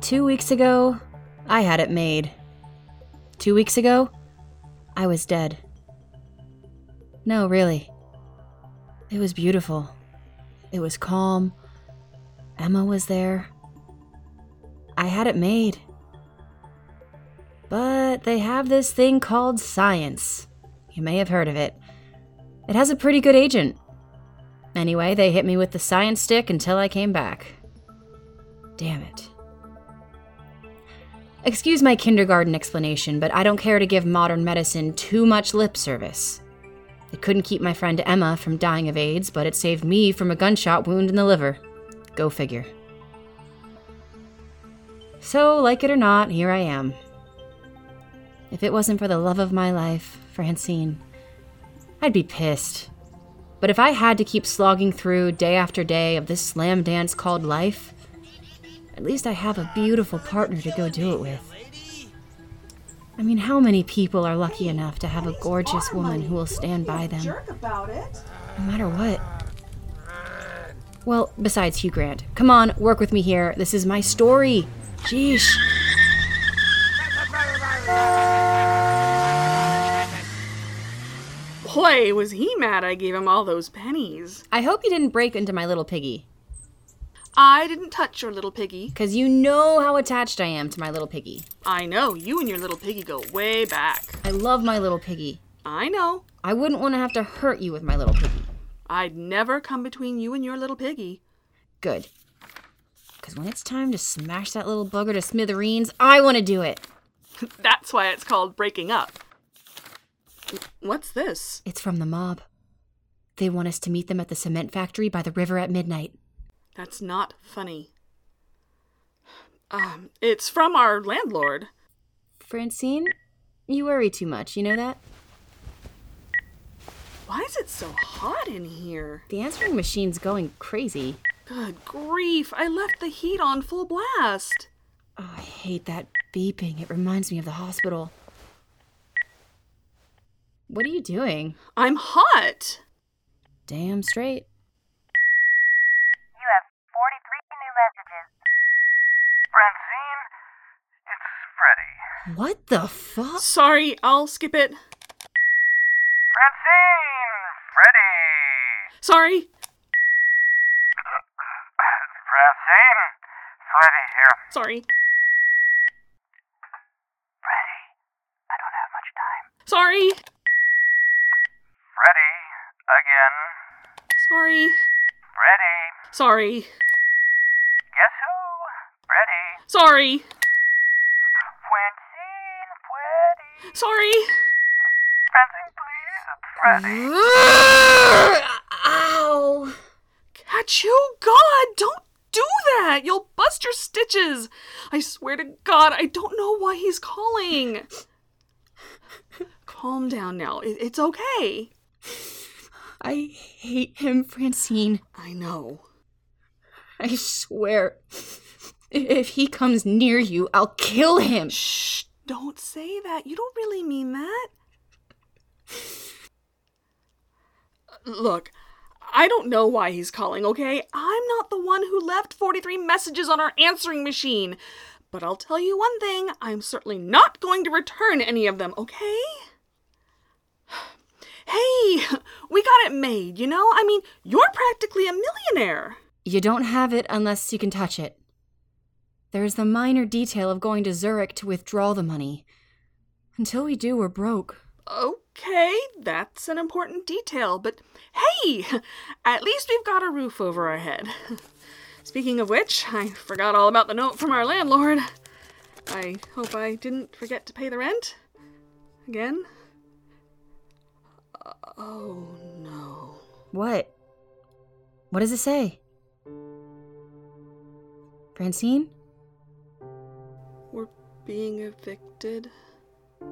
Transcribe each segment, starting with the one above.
Two weeks ago, I had it made. Two weeks ago, I was dead. No, really. It was beautiful. It was calm. Emma was there. I had it made. But they have this thing called science. You may have heard of it. It has a pretty good agent. Anyway, they hit me with the science stick until I came back. Damn it. Excuse my kindergarten explanation, but I don't care to give modern medicine too much lip service. It couldn't keep my friend Emma from dying of AIDS, but it saved me from a gunshot wound in the liver. Go figure. So, like it or not, here I am. If it wasn't for the love of my life, Francine, I'd be pissed. But if I had to keep slogging through day after day of this slam dance called life, at least I have a beautiful partner to go do it with. I mean, how many people are lucky enough to have a gorgeous woman who will stand by them? No matter what. Well, besides Hugh Grant. Come on, work with me here. This is my story. Sheesh. Boy, was he mad I gave him all those pennies. I hope you didn't break into my little piggy. I didn't touch your little piggy. Because you know how attached I am to my little piggy. I know, you and your little piggy go way back. I love my little piggy. I know. I wouldn't want to have to hurt you with my little piggy. I'd never come between you and your little piggy. Good. Because when it's time to smash that little bugger to smithereens, I want to do it. That's why it's called breaking up. What's this? It's from the mob. They want us to meet them at the cement factory by the river at midnight. That's not funny. Um, it's from our landlord. Francine, you worry too much, you know that? Why is it so hot in here? The answering machine's going crazy. Good grief, I left the heat on full blast. Oh, I hate that beeping. It reminds me of the hospital. What are you doing? I'm hot. Damn straight. You have 43 new messages. Francine, it's Freddie. What the fuck? Sorry, I'll skip it. Francine! Freddie! Sorry. Francine! Freddie here. Sorry. Freddie, I don't have much time. Sorry. Freddie, again. Sorry. Freddie. Sorry. Guess who? Freddie. Sorry. Francine, Freddie. Sorry. Francine, please. It's Freddie. Ow! Catch you, God! Don't do that! You'll bust your stitches! I swear to God, I don't know why he's calling. Calm down now. It's okay. I hate him, Francine. I know. I swear. If he comes near you, I'll kill him. Shh, don't say that. You don't really mean that. Look, I don't know why he's calling, okay? I'm not the one who left 43 messages on our answering machine. But I'll tell you one thing I'm certainly not going to return any of them, okay? Hey, we got it made, you know? I mean, you're practically a millionaire. You don't have it unless you can touch it. There's the minor detail of going to Zurich to withdraw the money. Until we do, we're broke. Okay, that's an important detail, but hey, at least we've got a roof over our head. Speaking of which, I forgot all about the note from our landlord. I hope I didn't forget to pay the rent. Again? Uh, Oh no. What? What does it say? Francine? We're being evicted. And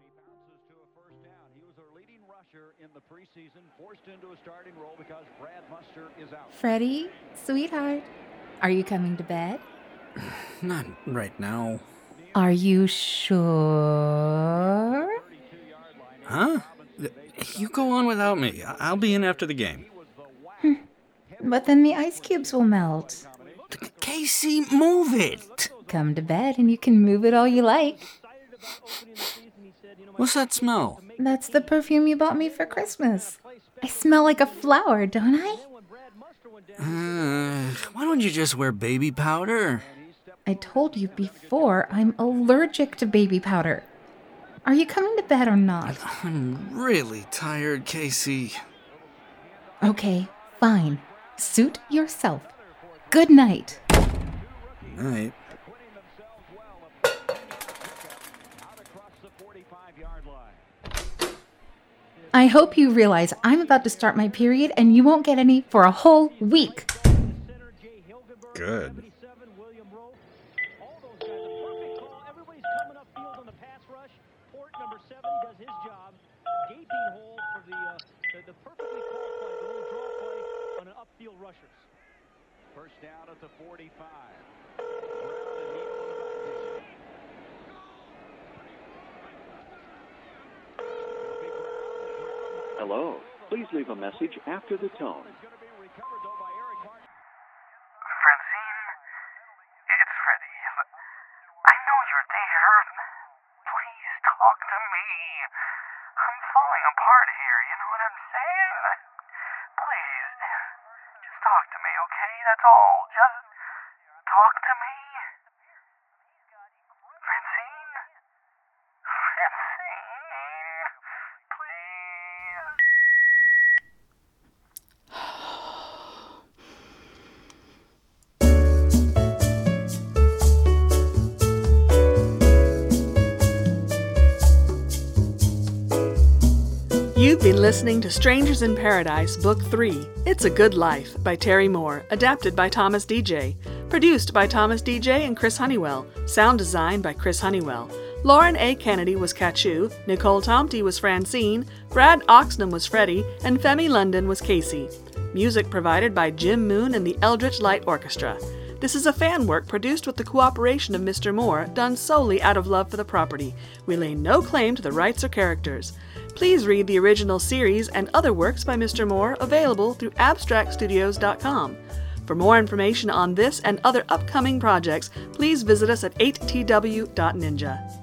he bounces a first down. He was their leading rusher in the preseason, forced into a starting role because Brad Muster is out. Freddie, sweetheart, are you coming to bed? Not right now. Are you sure? Huh? You go on without me. I'll be in after the game. But then the ice cubes will melt. Casey, move it. Come to bed and you can move it all you like. What's that smell? That's the perfume you bought me for Christmas. I smell like a flower, don't I? Uh, why don't you just wear baby powder? I told you before I'm allergic to baby powder. Are you coming to bed or not? I'm really tired, Casey. Okay, fine. Suit yourself. Good night. Night. I hope you realize I'm about to start my period and you won't get any for a whole week. Good. First down at the 45. Brown and Neal in the backfield. Hello. Please leave a message after the tone. Francine, it's Freddie. I know you're there. Please talk to me. I'm falling apart here, you know what I'm saying? Please, just talk to me, okay? That's all. Just been listening to Strangers in Paradise, Book 3 It's a Good Life by Terry Moore, adapted by Thomas DJ, produced by Thomas DJ and Chris Honeywell, sound design by Chris Honeywell. Lauren A. Kennedy was Katchoo, Nicole Tomty was Francine, Brad Oxnam was Freddie, and Femi London was Casey. Music provided by Jim Moon and the Eldritch Light Orchestra. This is a fan work produced with the cooperation of Mr. Moore, done solely out of love for the property. We lay no claim to the rights or characters. Please read the original series and other works by Mr. Moore available through abstractstudios.com. For more information on this and other upcoming projects, please visit us at 8tw.ninja.